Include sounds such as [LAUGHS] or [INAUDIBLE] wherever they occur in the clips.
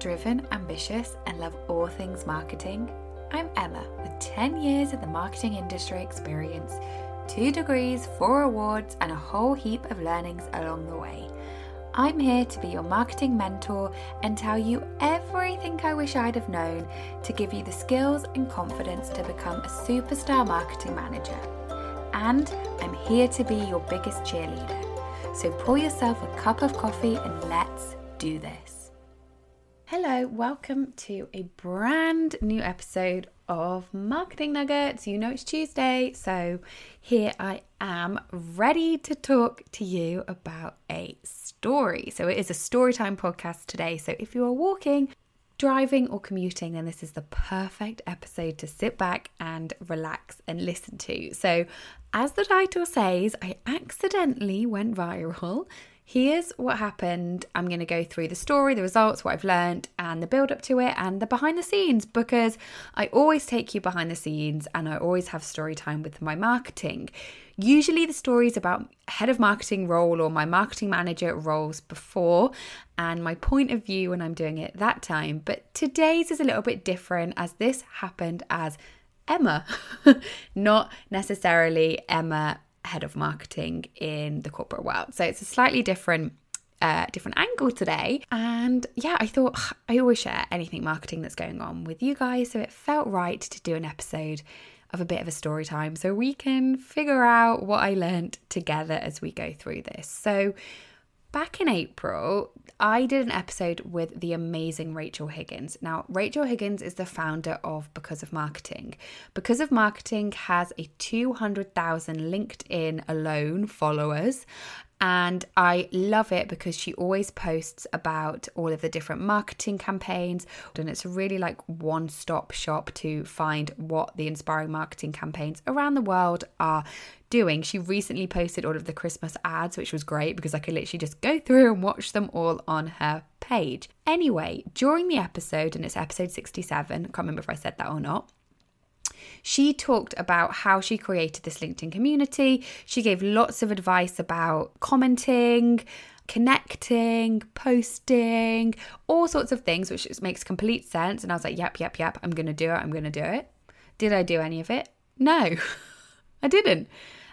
driven, ambitious, and love all things marketing? I'm Emma with 10 years of the marketing industry experience, two degrees, four awards, and a whole heap of learnings along the way. I'm here to be your marketing mentor and tell you everything I wish I'd have known to give you the skills and confidence to become a superstar marketing manager. And I'm here to be your biggest cheerleader. So pour yourself a cup of coffee and let's do this. Hello, welcome to a brand new episode of Marketing Nuggets. You know it's Tuesday, so here I am ready to talk to you about a story. So it is a storytime podcast today. So if you are walking, driving, or commuting, then this is the perfect episode to sit back and relax and listen to. So, as the title says, I accidentally went viral here's what happened. I'm going to go through the story, the results, what I've learned, and the build up to it, and the behind the scenes because I always take you behind the scenes and I always have story time with my marketing. Usually, the stories about head of marketing role or my marketing manager roles before, and my point of view when I'm doing it that time. But today's is a little bit different as this happened as Emma, [LAUGHS] not necessarily Emma head of marketing in the corporate world. So it's a slightly different uh, different angle today. And yeah, I thought I always share anything marketing that's going on with you guys. So it felt right to do an episode of a bit of a story time so we can figure out what I learned together as we go through this. So Back in April, I did an episode with the amazing Rachel Higgins. Now, Rachel Higgins is the founder of Because of Marketing. Because of Marketing has a 200,000 LinkedIn alone followers, and I love it because she always posts about all of the different marketing campaigns. And it's really like one stop shop to find what the inspiring marketing campaigns around the world are doing. She recently posted all of the Christmas ads, which was great because I could literally just go through and watch them all on her page. Anyway, during the episode, and it's episode 67, I can't remember if I said that or not. She talked about how she created this LinkedIn community. She gave lots of advice about commenting, connecting, posting, all sorts of things, which makes complete sense. And I was like, yep, yep, yep, I'm going to do it. I'm going to do it. Did I do any of it? No, [LAUGHS] I didn't.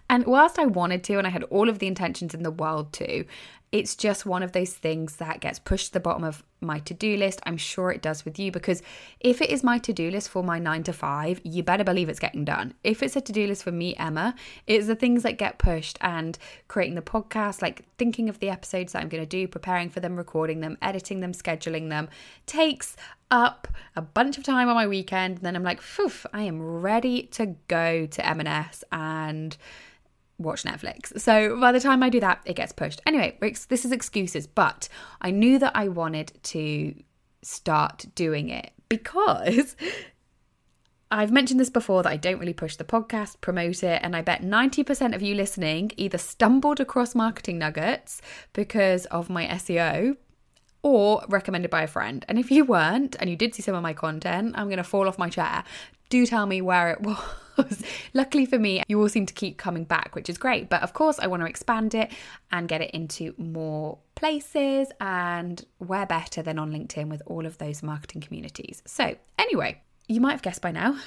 And whilst I wanted to, and I had all of the intentions in the world to, it's just one of those things that gets pushed to the bottom of my to do list. I'm sure it does with you because if it is my to do list for my nine to five, you better believe it's getting done. If it's a to do list for me, Emma, it's the things that get pushed and creating the podcast, like thinking of the episodes that I'm going to do, preparing for them, recording them, editing them, scheduling them, takes up a bunch of time on my weekend. And then I'm like, phew, I am ready to go to M&S and watch Netflix. So by the time I do that, it gets pushed. Anyway, this is excuses, but I knew that I wanted to start doing it because [LAUGHS] I've mentioned this before that I don't really push the podcast, promote it, and I bet 90% of you listening either stumbled across marketing nuggets because of my SEO or recommended by a friend. And if you weren't and you did see some of my content, I'm going to fall off my chair. Do tell me where it [LAUGHS] was [LAUGHS] Luckily for me, you all seem to keep coming back, which is great. But of course, I want to expand it and get it into more places. And where better than on LinkedIn with all of those marketing communities? So, anyway, you might have guessed by now,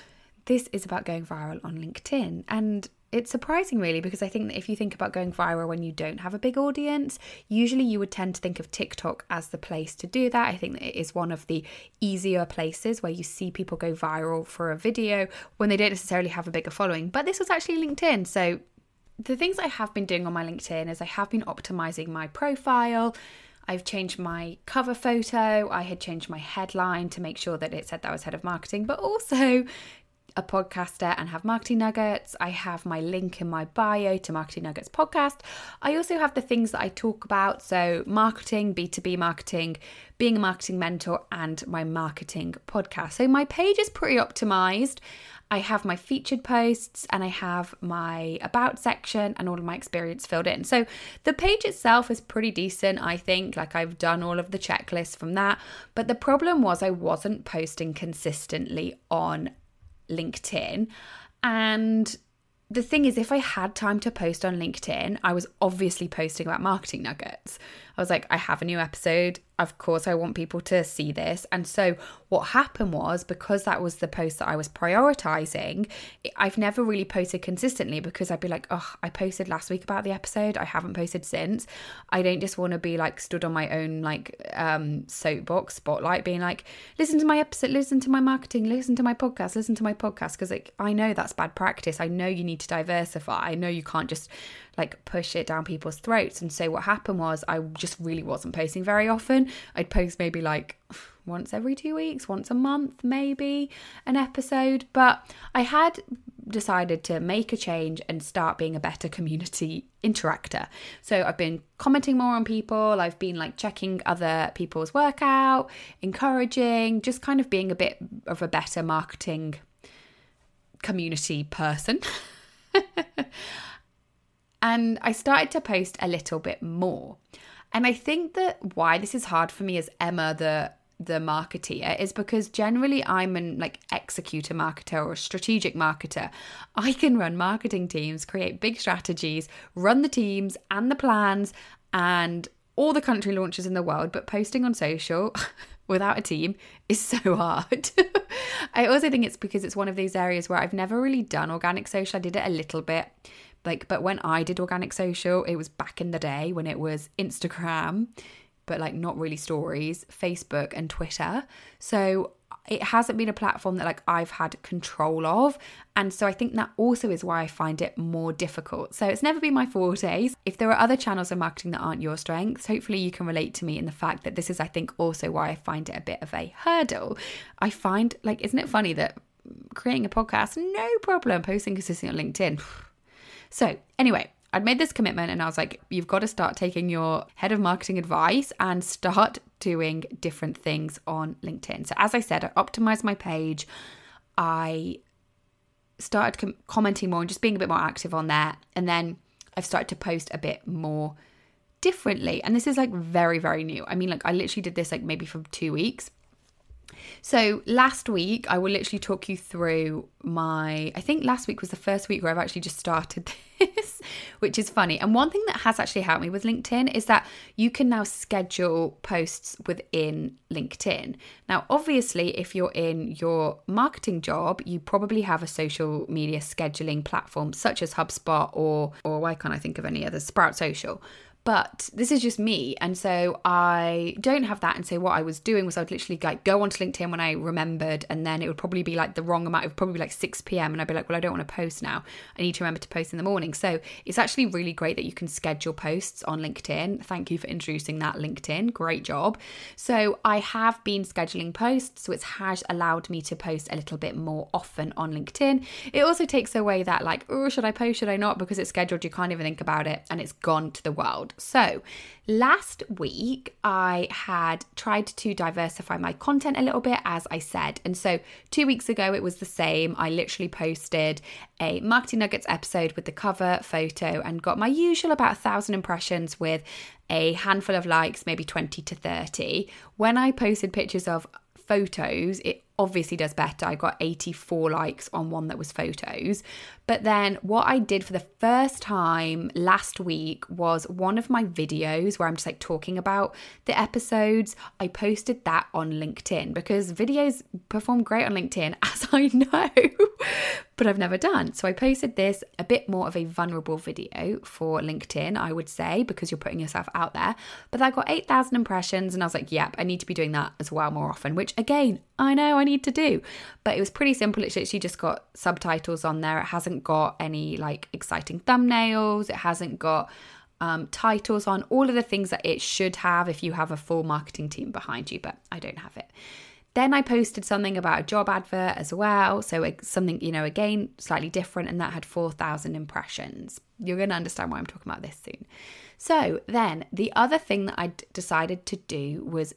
this is about going viral on LinkedIn. And it's surprising really because I think that if you think about going viral when you don't have a big audience, usually you would tend to think of TikTok as the place to do that. I think that it is one of the easier places where you see people go viral for a video when they don't necessarily have a bigger following. But this was actually LinkedIn. So the things I have been doing on my LinkedIn is I have been optimizing my profile. I've changed my cover photo. I had changed my headline to make sure that it said that I was head of marketing, but also a podcaster and have marketing nuggets. I have my link in my bio to Marketing Nuggets podcast. I also have the things that I talk about. So, marketing, B2B marketing, being a marketing mentor, and my marketing podcast. So, my page is pretty optimized. I have my featured posts and I have my about section and all of my experience filled in. So the page itself is pretty decent, I think. Like I've done all of the checklists from that. But the problem was I wasn't posting consistently on LinkedIn. And the thing is, if I had time to post on LinkedIn, I was obviously posting about marketing nuggets. I was like, I have a new episode. of course, I want people to see this. And so, what happened was because that was the post that I was prioritizing, I've never really posted consistently because I'd be like, oh, I posted last week about the episode. I haven't posted since. I don't just want to be like stood on my own, like, um, soapbox spotlight, being like, listen to my episode, listen to my marketing, listen to my podcast, listen to my podcast. Because, like, I know that's bad practice. I know you need to diversify. I know you can't just like push it down people's throats. And so what happened was I just really wasn't posting very often. I'd post maybe like once every two weeks, once a month, maybe an episode. But I had decided to make a change and start being a better [LAUGHS] community interactor. So I've been commenting more on people, I've been like checking other people's work out, encouraging, just kind of being a bit of a better marketing community person. [LAUGHS] and I started to post a little bit more. And I think that why this is hard for me as Emma, the the marketeer, is because generally I'm an like executor marketer or a strategic marketer. I can run marketing teams, create big strategies, run the teams and the plans and all the country launches in the world, but posting on social [LAUGHS] without a team is so hard. [LAUGHS] I also think it's because it's one of these areas where I've never really done organic social. I did it a little bit like, but when I did organic social, it was back in the day when it was Instagram, but like not really stories, Facebook and Twitter. So it hasn't been a platform that like I've had control of. And so I think that also is why I find it more difficult. So it's never been my forte. If there are other channels of marketing that aren't your strengths, hopefully you can relate to me in the fact that this is, I think, also why I find it a bit of a hurdle. I find like, isn't it funny that creating a podcast, no problem, posting consistently on LinkedIn so, anyway, I'd made this commitment and I was like, you've got to start taking your head of marketing advice and start doing different things on LinkedIn. So, as I said, I optimized my page. I started com- commenting more and just being a bit more active on there. And then I've started to post a bit more differently. And this is like very, very new. I mean, like, I literally did this like maybe for two weeks. So last week, I will literally talk you through my. I think last week was the first week where I've actually just started [LAUGHS] this, which is funny. And one thing that has actually helped me with LinkedIn is that you can now schedule posts within LinkedIn. Now, obviously, if you're in your marketing job, you probably have a social media scheduling platform such as HubSpot or or why can't I think of any other Sprout Social. But this is just me. And so I don't have that. And so what I was doing was I'd literally like go onto LinkedIn when I remembered, and then it would probably be like the wrong amount. It would probably be like 6 p.m. And I'd be like, well, I don't want to post now. I need to remember to post in the morning. So it's actually really great that you can schedule posts on LinkedIn. Thank you for introducing that, LinkedIn. Great job. So I have been scheduling posts, so it has allowed me to post a little bit more often on LinkedIn. It also takes away that like, oh, should I post, should I not? Because it's scheduled, you can't even think about it, and it's gone to the world. So, last week I had tried to diversify my content a little bit, as I said. And so, two weeks ago, it was the same. I literally posted a Marketing Nuggets episode with the cover photo and got my usual about a thousand impressions with a handful of likes, maybe 20 to 30. When I posted pictures of photos, it obviously does better. I got 84 likes on one that was photos. But then what I did for the first time last week was one of my videos where I'm just like talking about the episodes. I posted that on LinkedIn because videos perform great on LinkedIn, [LAUGHS] as I know, but I've never done. So I posted this a bit more of a vulnerable video for LinkedIn, I would say, because you're putting yourself out there. But I got 8,000 impressions and I was like, yep, I need to be doing that as well more often, which again, I know I need to do. But it was pretty simple. It's literally just got subtitles on there. It hasn't got any like exciting thumbnails. It hasn't got um, titles on all of the things that it should have if you have a full marketing team behind you, but I don't have it. Then I posted something about a job advert as well. So something, you know, again, slightly different, and that had 4,000 impressions. You're going to understand why I'm talking about this soon. So then the other thing that I decided to do was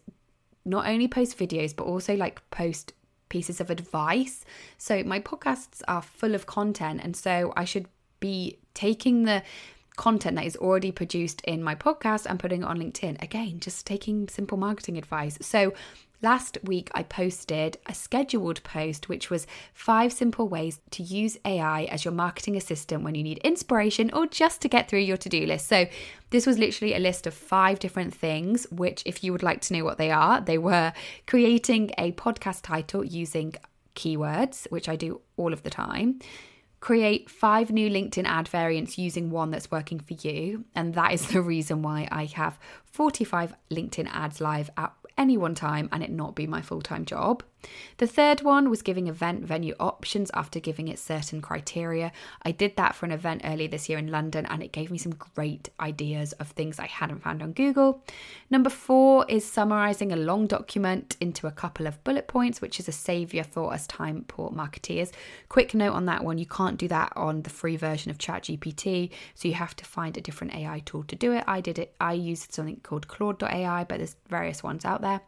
not only post videos, but also like post pieces of advice. So my podcasts are full of content, and so I should be taking the content that is already produced in my podcast and putting it on LinkedIn. Again, just taking simple marketing advice. So Last week, I posted a scheduled post, which was five simple ways to use AI as your marketing assistant when you need inspiration or just to get through your to do list. So, this was literally a list of five different things, which, if you would like to know what they are, they were creating a podcast title using keywords, which I do all of the time create five new LinkedIn ad variants using one that's working for you. And that is [LAUGHS] the reason why I have 45 LinkedIn ads live at any one time and it not be my full time job. The third one was giving event venue options after giving it certain criteria. I did that for an event earlier this year in London and it gave me some great ideas of things I hadn't found on Google. Number four is summarizing a long document into a couple of bullet points, which is a savior for us time poor marketeers. Quick note on that one you can't do that on the free version of ChatGPT, so you have to find a different AI tool to do it. I did it, I used something called Claude.ai, but there's various ones out there.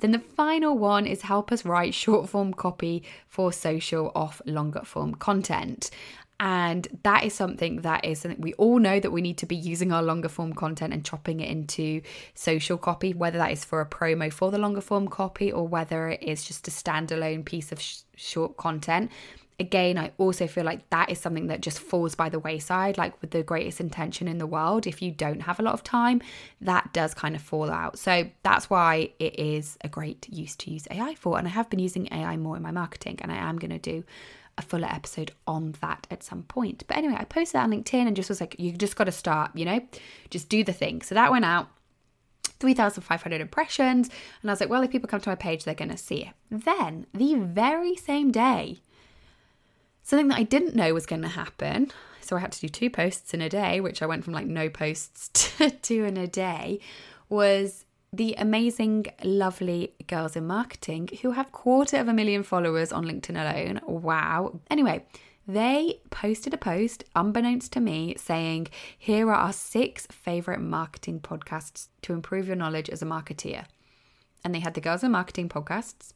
Then the final one is help us write short form copy for social off longer form content. And that is something that is we all know that we need to be using our longer form content and chopping it into social copy, whether that is for a promo for the longer form copy or whether it is just a standalone piece of sh- short content again, I also feel like that is something that just falls by the wayside, like with the greatest intention in the world. If you don't have a lot of time, that does kind of fall out. So that's why it is a great use to use AI for. And I have been using AI more in my marketing, and I am going to do a fuller episode on that at some point. But anyway, I posted that on LinkedIn and just was like, you just got to start, you know, just do the thing. So that went out. 3,500 impressions. And I was like, well, if people come to my page, they're going to see it. Then, the very same day, Something that I didn't know was going to happen. So I had to do two posts in a day, which I went from like no posts [LAUGHS] to two in a day, was the amazing, lovely girls in marketing who have quarter of a million followers on LinkedIn alone. Wow. Anyway, they posted a post unbeknownst to me saying, Here are our six favorite marketing podcasts to improve your knowledge as a marketeer. And they had the Girls in Marketing podcasts,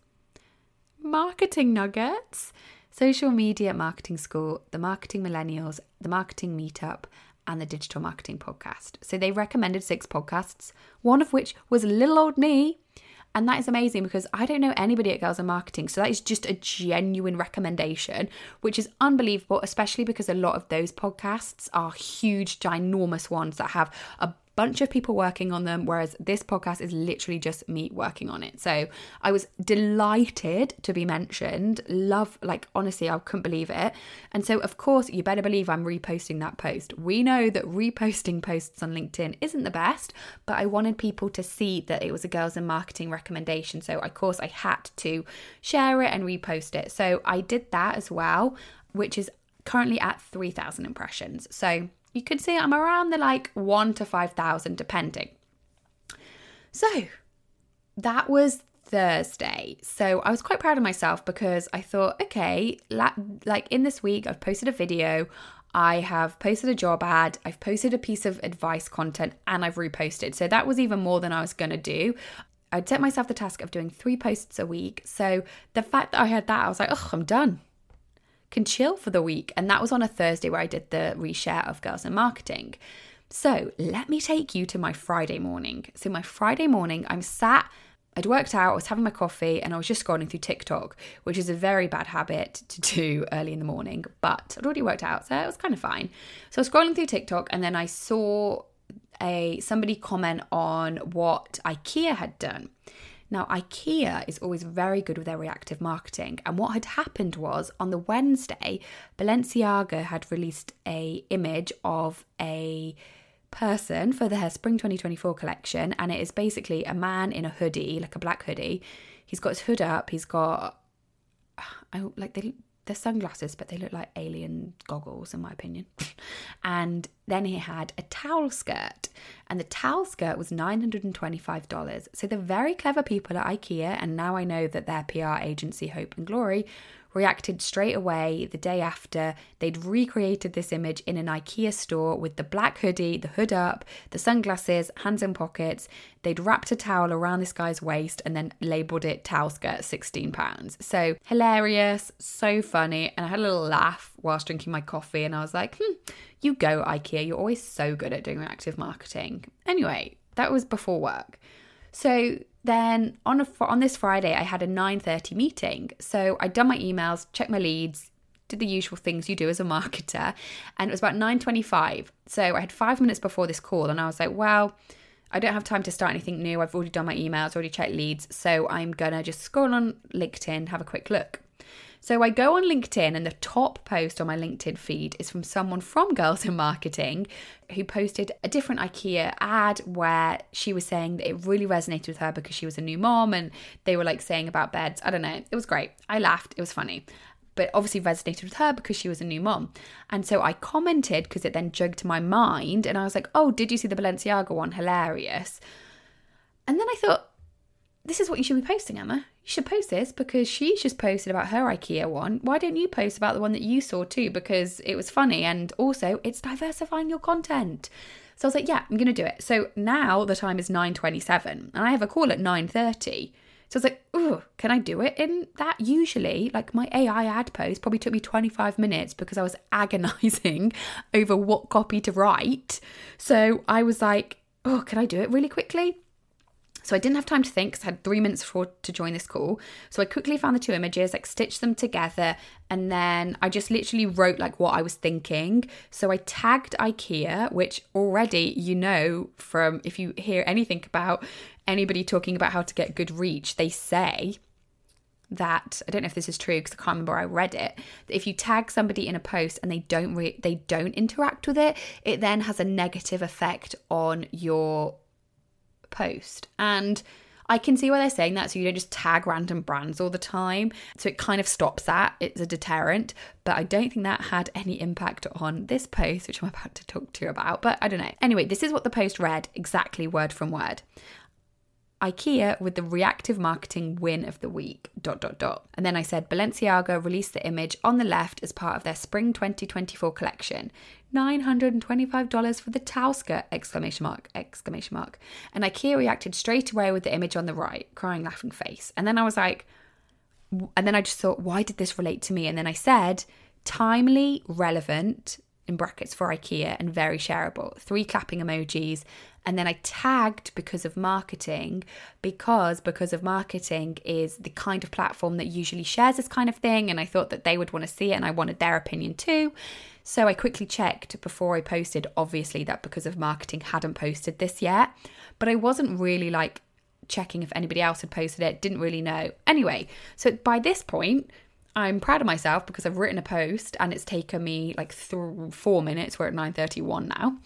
marketing nuggets, Social Media Marketing School, the Marketing Millennials, the Marketing Meetup, and the Digital Marketing Podcast. So they recommended six podcasts, one of which was little old me. And that is amazing because I don't know anybody at Girls in Marketing. So that is just a genuine recommendation, which is unbelievable, especially because a lot of those podcasts are huge, ginormous ones that have a bunch of people working on them, whereas this podcast is literally just me working on it. So I was delighted to be mentioned. Love, like, honestly, I couldn't believe it. And so, of course, you better believe I'm reposting that post. We know that reposting posts on LinkedIn isn't the best, but I wanted people to see that it was a girls in marketing recommendation. So, of course, I had to share it and repost it. So I did that as well, which is currently at 3,000 impressions. So you could see I'm around the like one to 5,000 depending. So that was Thursday. So I was quite proud of myself because I thought, okay, la- like in this week, I've posted a video, I have posted a job ad, I've posted a piece of advice content, and I've reposted. So that was even more than I was going to do. I'd set myself the task of doing three posts a week. So the fact that I had that, I was like, oh, I'm done can chill for the week. And that was on a Thursday where I did the reshare of Girls in Marketing. So let me take you to my Friday morning. So, my Friday morning, I'm sat, I'd worked out, I was having my coffee, and I was just scrolling through TikTok, which is a very bad habit to do [LAUGHS] early in the morning, but I'd already worked out, so it was kind of fine. So, I was scrolling through TikTok, and then I saw a somebody comment on what IKEA had done. Now, IKEA is always very good with their reactive marketing, and what had happened was on the Wednesday, Balenciaga had released a image of a person for their spring 2024 collection, and it is basically a man in a hoodie, like a black hoodie. He's got his hood up. He's got, I like they they're sunglasses, but they look like alien goggles, in my opinion. [LAUGHS] and then he had a towel skirt, and the towel skirt was $925. So the very clever people at IKEA, and now I know that their PR agency, Hope and Glory, reacted straight away the day after. They'd recreated this image in an IKEA store with the black hoodie, the hood up, the sunglasses, hands in pockets. They'd wrapped a towel around this guy's waist and then labeled it towel skirt £16. So hilarious, so funny. And I had a little laugh whilst drinking my coffee and I was like, hmm, you go, IKEA. You're always so good at doing reactive marketing. Anyway, that was before work. So then on a, on this Friday, I had a 9:30 meeting. So I'd done my emails, checked my leads, did the usual things you do as a [LAUGHS] marketer, and it was about 9:25. So I had five minutes before this call, and I was like, well. I don't have time to start anything new. I've already done my emails, already checked leads. So I'm going to just scroll on LinkedIn, have a quick look. So I go on LinkedIn, and the top post on my LinkedIn feed is from someone from Girls in Marketing who posted a different IKEA ad where she was saying that it really resonated with her because she was a new mom and they were like saying about beds. I don't know. It was great. I laughed. It was funny but obviously resonated with her because she was a new mom. And so I commented because it then jogged to my mind and I was like, oh, did you see the Balenciaga one? Hilarious. And then I thought, this is what you should be posting, Emma. You should post this because she's just posted about her IKEA one. Why don't you post about the one that you saw too? Because it was funny and also it's diversifying your content. So I was like, yeah, I'm gonna do it. So now the time is 9.27 and I have a call at 9.30. So I was like, oh, can I do it in that? Usually, like my AI ad post probably took me 25 minutes because I was [LAUGHS] agonizing over what copy to write. So I was like, oh, can I do it really quickly? So I didn't have time to think because I had three minutes before to join this call. So I quickly found the two images, like stitched them together, and then I just literally wrote like what I was thinking. So I tagged IKEA, which already you know from if you hear anything about anybody talking about how to get good reach, they say that I don't know if this is true because I can't remember I read it. That if you tag somebody in a post and they don't re- they don't interact with it, it then has a negative effect on your post. And I can see why they're saying that. So you don't just tag random brands all the time. So it kind of stops that. It's a deterrent. But I don't think that had any impact on this post, which I'm about to talk to you about. But I don't know. Anyway, this is what the post read exactly word from word. IKEA with the reactive marketing win of the week. Dot dot dot. And then I said Balenciaga released the image on the left as part of their spring 2024 collection. $925 for the skirt exclamation mark exclamation mark. And IKEA reacted straight away with the image on the right, crying laughing face. And then I was like and then I just thought why did this relate to me? And then I said timely, relevant, in brackets for IKEA and very shareable. Three clapping emojis and then I tagged because of marketing, because because of marketing is the kind of platform that usually shares this kind of thing. And I thought that they would want to see it and I wanted their opinion too. So I quickly checked before I posted, obviously, that because of marketing hadn't posted this yet. But I wasn't really like checking if anybody else had posted it, didn't really know. Anyway, so by this point, I'm proud of myself because I've written a post and it's taken me like th- four minutes. We're at 9:31 now.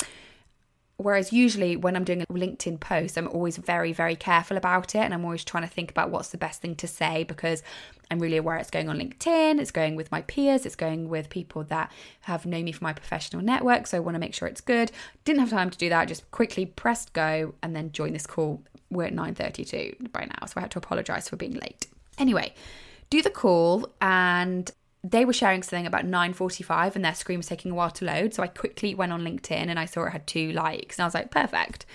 Whereas usually when I'm doing a LinkedIn post, I'm always very, very careful about it. And I'm always trying to think about what's the best thing to say because I'm really aware it's going on LinkedIn, it's going with my peers, it's going with people that have known me from my professional network. So I want to make sure it's good. Didn't have time to do that, just quickly pressed go and then join this call. We're at 9.32 by now, so I had to apologise for being late. Anyway, do the call and they were sharing something about 9.45 and their screen was taking a while to load so i quickly went on linkedin and i saw it had two likes and i was like perfect.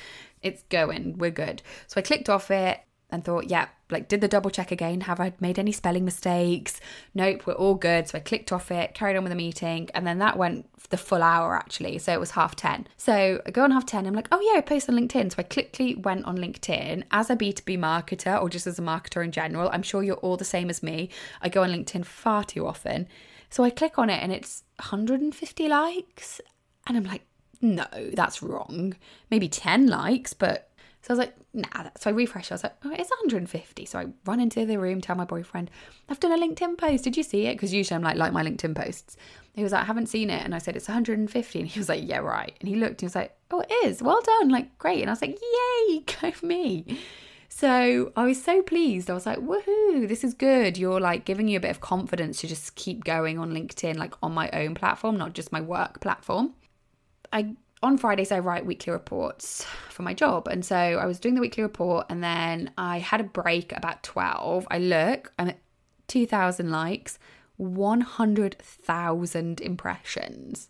It's going. We're good. So i clicked off it and thought, yeah, like did the double check again. Have I made any spelling mistakes? Nope, we're all good. So I clicked off it, carried on with the meeting, and then that went the full hour actually. So it was half 10. So I go on half 10, I'm like, oh yeah, I post on LinkedIn. So I quickly went on LinkedIn as a B2B marketer or just as a marketer in general. I'm sure you're all the same as me. I go on LinkedIn far too often. So I click on it and it's 150 likes. And I'm like, no, that's wrong. Maybe 10 likes, but so I was like, nah. So I refresh. I was like, oh, it's 150. So I run into the room, tell my boyfriend, I've done a LinkedIn post. Did you see it? Because usually I'm like, like my LinkedIn posts. He was like, I haven't seen it. And I said, it's 150. And he was like, yeah, right. And he looked and he was like, oh, it is. Well done. Like, great. And I was like, yay, [LAUGHS] go me. So I was so pleased. I was like, woohoo, this is good. You're like giving you a bit of confidence to just keep going on LinkedIn, like on my own platform, not just my work platform. I on Fridays, I write weekly reports for my job. And so I was doing the weekly report and then I had a break about 12. I look, I'm at 2,000 likes, 100,000 impressions.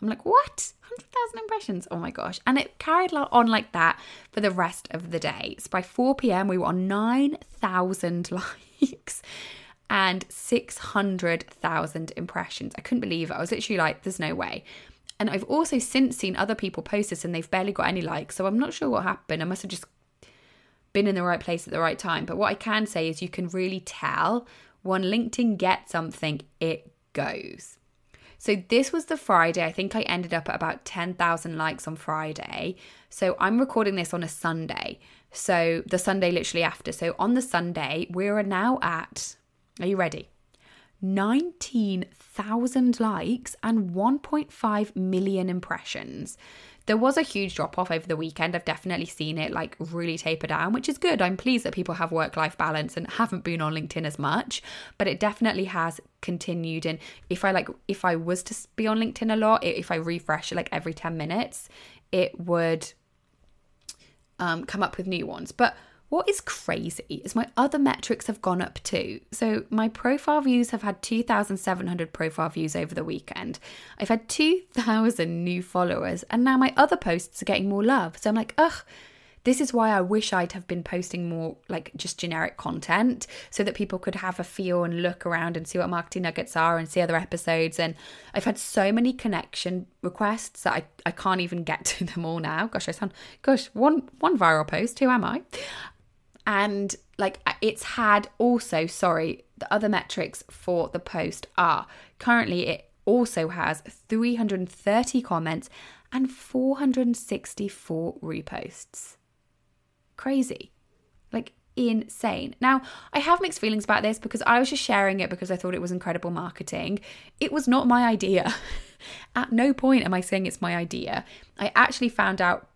I'm like, what? 100,000 impressions? Oh my gosh. And it carried on like that for the rest of the day. So by 4 p.m., we were on 9,000 [LAUGHS] likes and 600,000 impressions. I couldn't believe it. I was literally like, there's no way. And I've also since seen other people post this and they've barely got any likes. So I'm not sure what happened. I must have just been in the right place at the right time. But what I can say is you can really tell when LinkedIn gets something, it goes. So this was the Friday. I think I ended up at about 10,000 likes on Friday. So I'm recording this on a Sunday. So the Sunday literally after. So on the Sunday, we are now at, are you ready? 19,000 likes and 1.5 million impressions. There was a huge drop off over the weekend. I've definitely seen it like really taper down, which is good. I'm pleased that people have work life balance and haven't been on LinkedIn as much, but it definitely has continued. And if I like, if I was to be on LinkedIn a lot, if I refresh like every 10 minutes, it would um, come up with new ones. But what is crazy is my other metrics have gone up too. So my profile views have had 2,700 profile views over the weekend. I've had 2,000 [LAUGHS] new followers, and now my other posts are getting more love. So I'm like, ugh. This is why I wish I'd have been posting more like just generic content so that people could have a feel and look around and see what marketing nuggets are and see other episodes. And I've had so many connection requests that I, I can't even get [LAUGHS] to them all now. Gosh, I sound gosh, one one viral post, who am I? And like uh, it's had also sorry the other metrics for the post are currently it also has 330 comments and 464 reposts. Crazy. Like insane. Now i have mixed feelings about this because i was just sharing it because i thought it was incredible marketing. It was not my idea. [LAUGHS] At no point am i saying it's my idea. I actually found out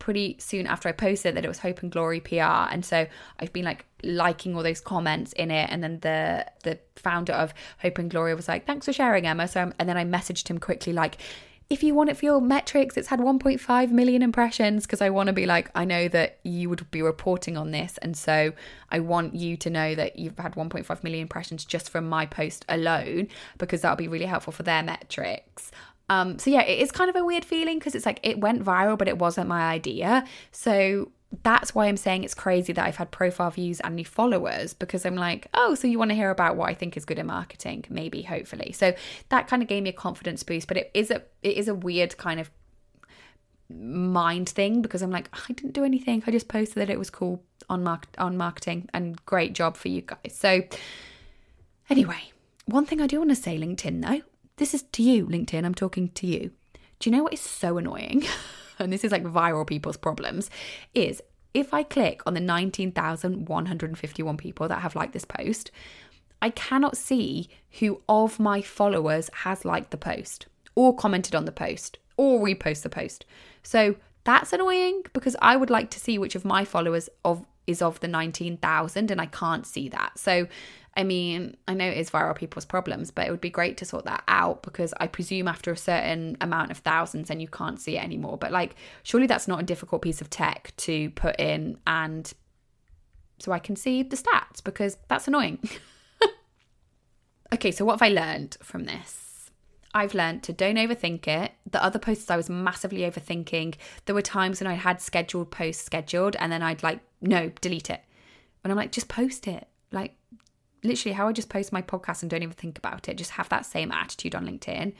pretty soon after I posted that it was Hope and Glory PR, and so I've been like liking all those comments in it. And then the the founder of Hope and Glory was like, "Thanks for sharing, Emma." So um, and then I messaged him quickly like. If you want it for your metrics, it's had 1.5 million impressions because I want to be like, I know that you would be reporting on this. And so I want you to know that you've had 1.5 million impressions just from my post alone because that'll be really helpful for their metrics. Um, so yeah, it is kind of a weird feeling because it's like it went viral, but it wasn't my idea. So that's why I'm saying it's crazy that I've had profile views and new followers because I'm like, oh, so you want to hear about what I think is good in marketing, maybe, hopefully. So that kind of gave me a confidence boost, but it is a it is a weird kind of mind thing because I'm like, I didn't do anything. I just posted that it was cool on mark on marketing and great job for you guys. So anyway, one thing I do want to say, LinkedIn though, this is to you, LinkedIn. I'm talking to you. Do you know what is so annoying? [LAUGHS] and this is like viral people's problems is if I click on the 19,151 people that have liked this post, I cannot see who of my followers has liked the post or commented on the post or repost the post. So that's annoying because I would like to see which of my followers of is of the 19,000 and I can't see that. So I mean, I know it is viral people's problems, but it would be great to sort that out because I presume after a certain amount of thousands, and you can't see it anymore. But like, surely that's not a difficult piece of tech to put in and so I can see the stats because that's annoying. [LAUGHS] okay, so what have I learned from this? I've learned to don't overthink it. The other posts I was massively overthinking. There were times when I had scheduled posts scheduled and then I'd like, no, delete it. And I'm like, just post it. Like, literally how I just post my podcast and don't even think about it. Just have that same attitude on LinkedIn.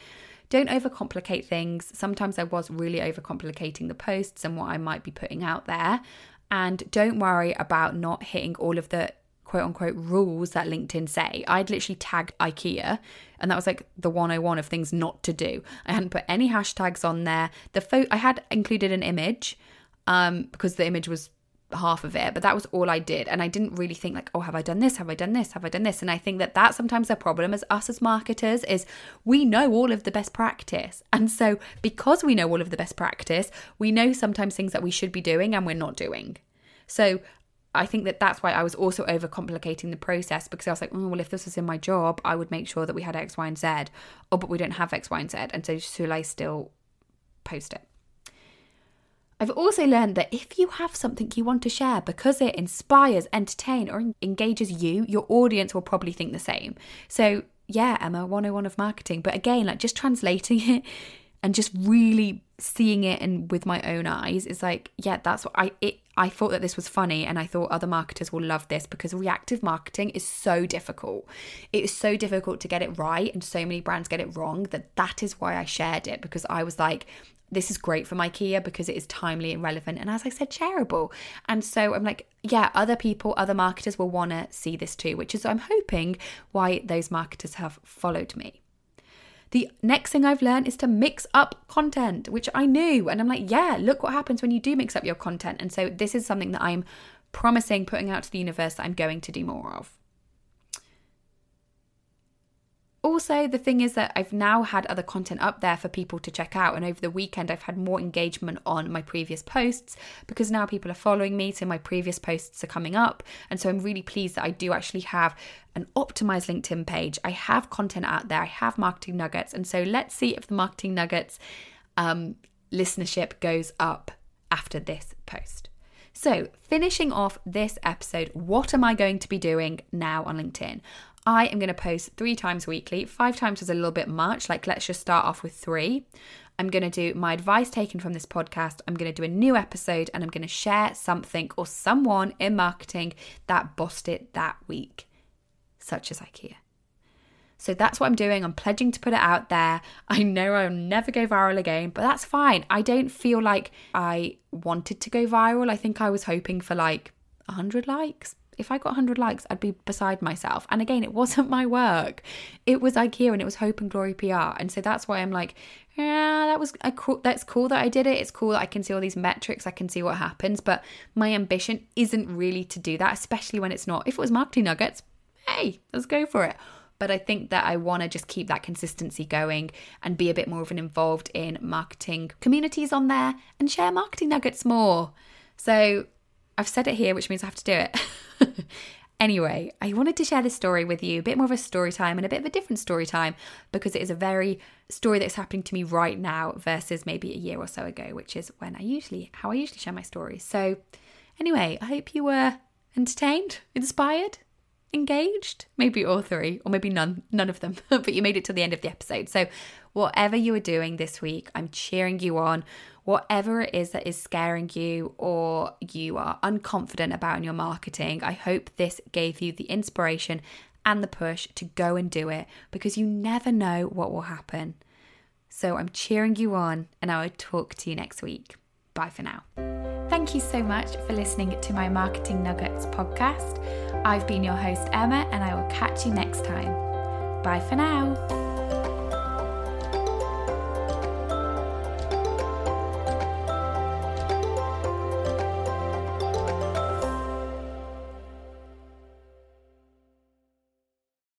Don't overcomplicate things. Sometimes I was really overcomplicating the posts and what I might be putting out there. And don't worry about not hitting all of the quote unquote rules that LinkedIn say. I'd literally tagged IKEA and that was like the 101 of things not to do. I hadn't put any hashtags on there. The photo I had included an image um because the image was half of it but that was all i did and i didn't really think like oh have i done this have i done this have i done this and i think that that's sometimes a problem as us as marketers is we know all of the best practice and so because we know all of the best practice we know sometimes things that we should be doing and we're not doing so I think that that's why I was also overcomplicating the process because I was like, oh, well, if this was in my job, I would make sure that we had X, Y, and Z. Oh, but we don't have X, Y, and Z. And so, should I still post it? I've also learned that if you have something you want to share because it inspires, entertains, or engages you, your audience will probably think the same. So, yeah, Emma, 101 of marketing. But again, like just translating [LAUGHS] it and just really seeing it and with my own eyes is like, yeah, that's what I it I thought that this was funny and I thought other marketers will love this because reactive marketing is so difficult. It is so difficult to get it right and so many brands get it wrong that that is why I shared it because I was like this is great for IKEA because it is timely and relevant and as I said shareable. And so I'm like yeah, other people, other marketers will want to see this too, which is I'm hoping why those marketers have followed me. The next thing I've learned is to mix up content, which I knew. And I'm like, yeah, look what happens when you do mix up your content. And so this is something that I'm promising putting out to the universe that I'm going to do more of. Also, the thing is that I've now had other content up there for people to check out, and over the weekend, I've had more engagement on my previous posts because now people are following me, so my previous posts are coming up. And so I'm really pleased that I do actually have an optimized LinkedIn page. I have content out there, I have marketing nuggets, and so let's see if the marketing nuggets um, listenership goes up after this post. So, finishing off this episode, what am I going to be doing now on LinkedIn? I am going to post three times weekly. Five times is a little bit much. Like, let's just start off with three. I'm going to do my advice taken from this podcast. I'm going to do a new episode and I'm going to share something or someone in marketing that bossed it that week, such as IKEA. So that's what I'm doing. I'm pledging to put it out there. I know I'll never go viral again, but that's fine. I don't feel like I wanted to go viral. I think I was hoping for like 100 likes, if I got 100 likes, I'd be beside myself. And again, it wasn't my work. It was IKEA and it was Hope and Glory PR. And so that's why I'm like, yeah, that was a cool, that's cool that I did it. It's cool that I can see all these metrics. I can see what happens. But my ambition isn't really to do that, especially when it's not. If it was marketing nuggets, hey, let's go for it but I think that I want to just keep that consistency going and be a bit more of an involved in marketing communities on there and share marketing nuggets more. So I've said it here, which means I have to do it. [LAUGHS] anyway, I wanted to share this story with you, a bit more of a story time and a bit of a different story time because it is a very story that's happening to me right now versus maybe a year or so ago, which is when I usually how I usually share my stories. So anyway, I hope you were entertained, inspired, engaged, maybe all three, or maybe none, none of them, [LAUGHS] but you made it to the end of the episode. So whatever you are doing this week, I'm cheering you on whatever it is that is scaring you or you are unconfident about in your marketing, I hope this gave you the inspiration and the push to go and do it because you never know what will happen. So I'm cheering you on and I will talk to you next week. Bye for now. Thank you so much for listening to my Marketing Nuggets podcast. I've been your host, Emma, and I will catch you next time. Bye for now.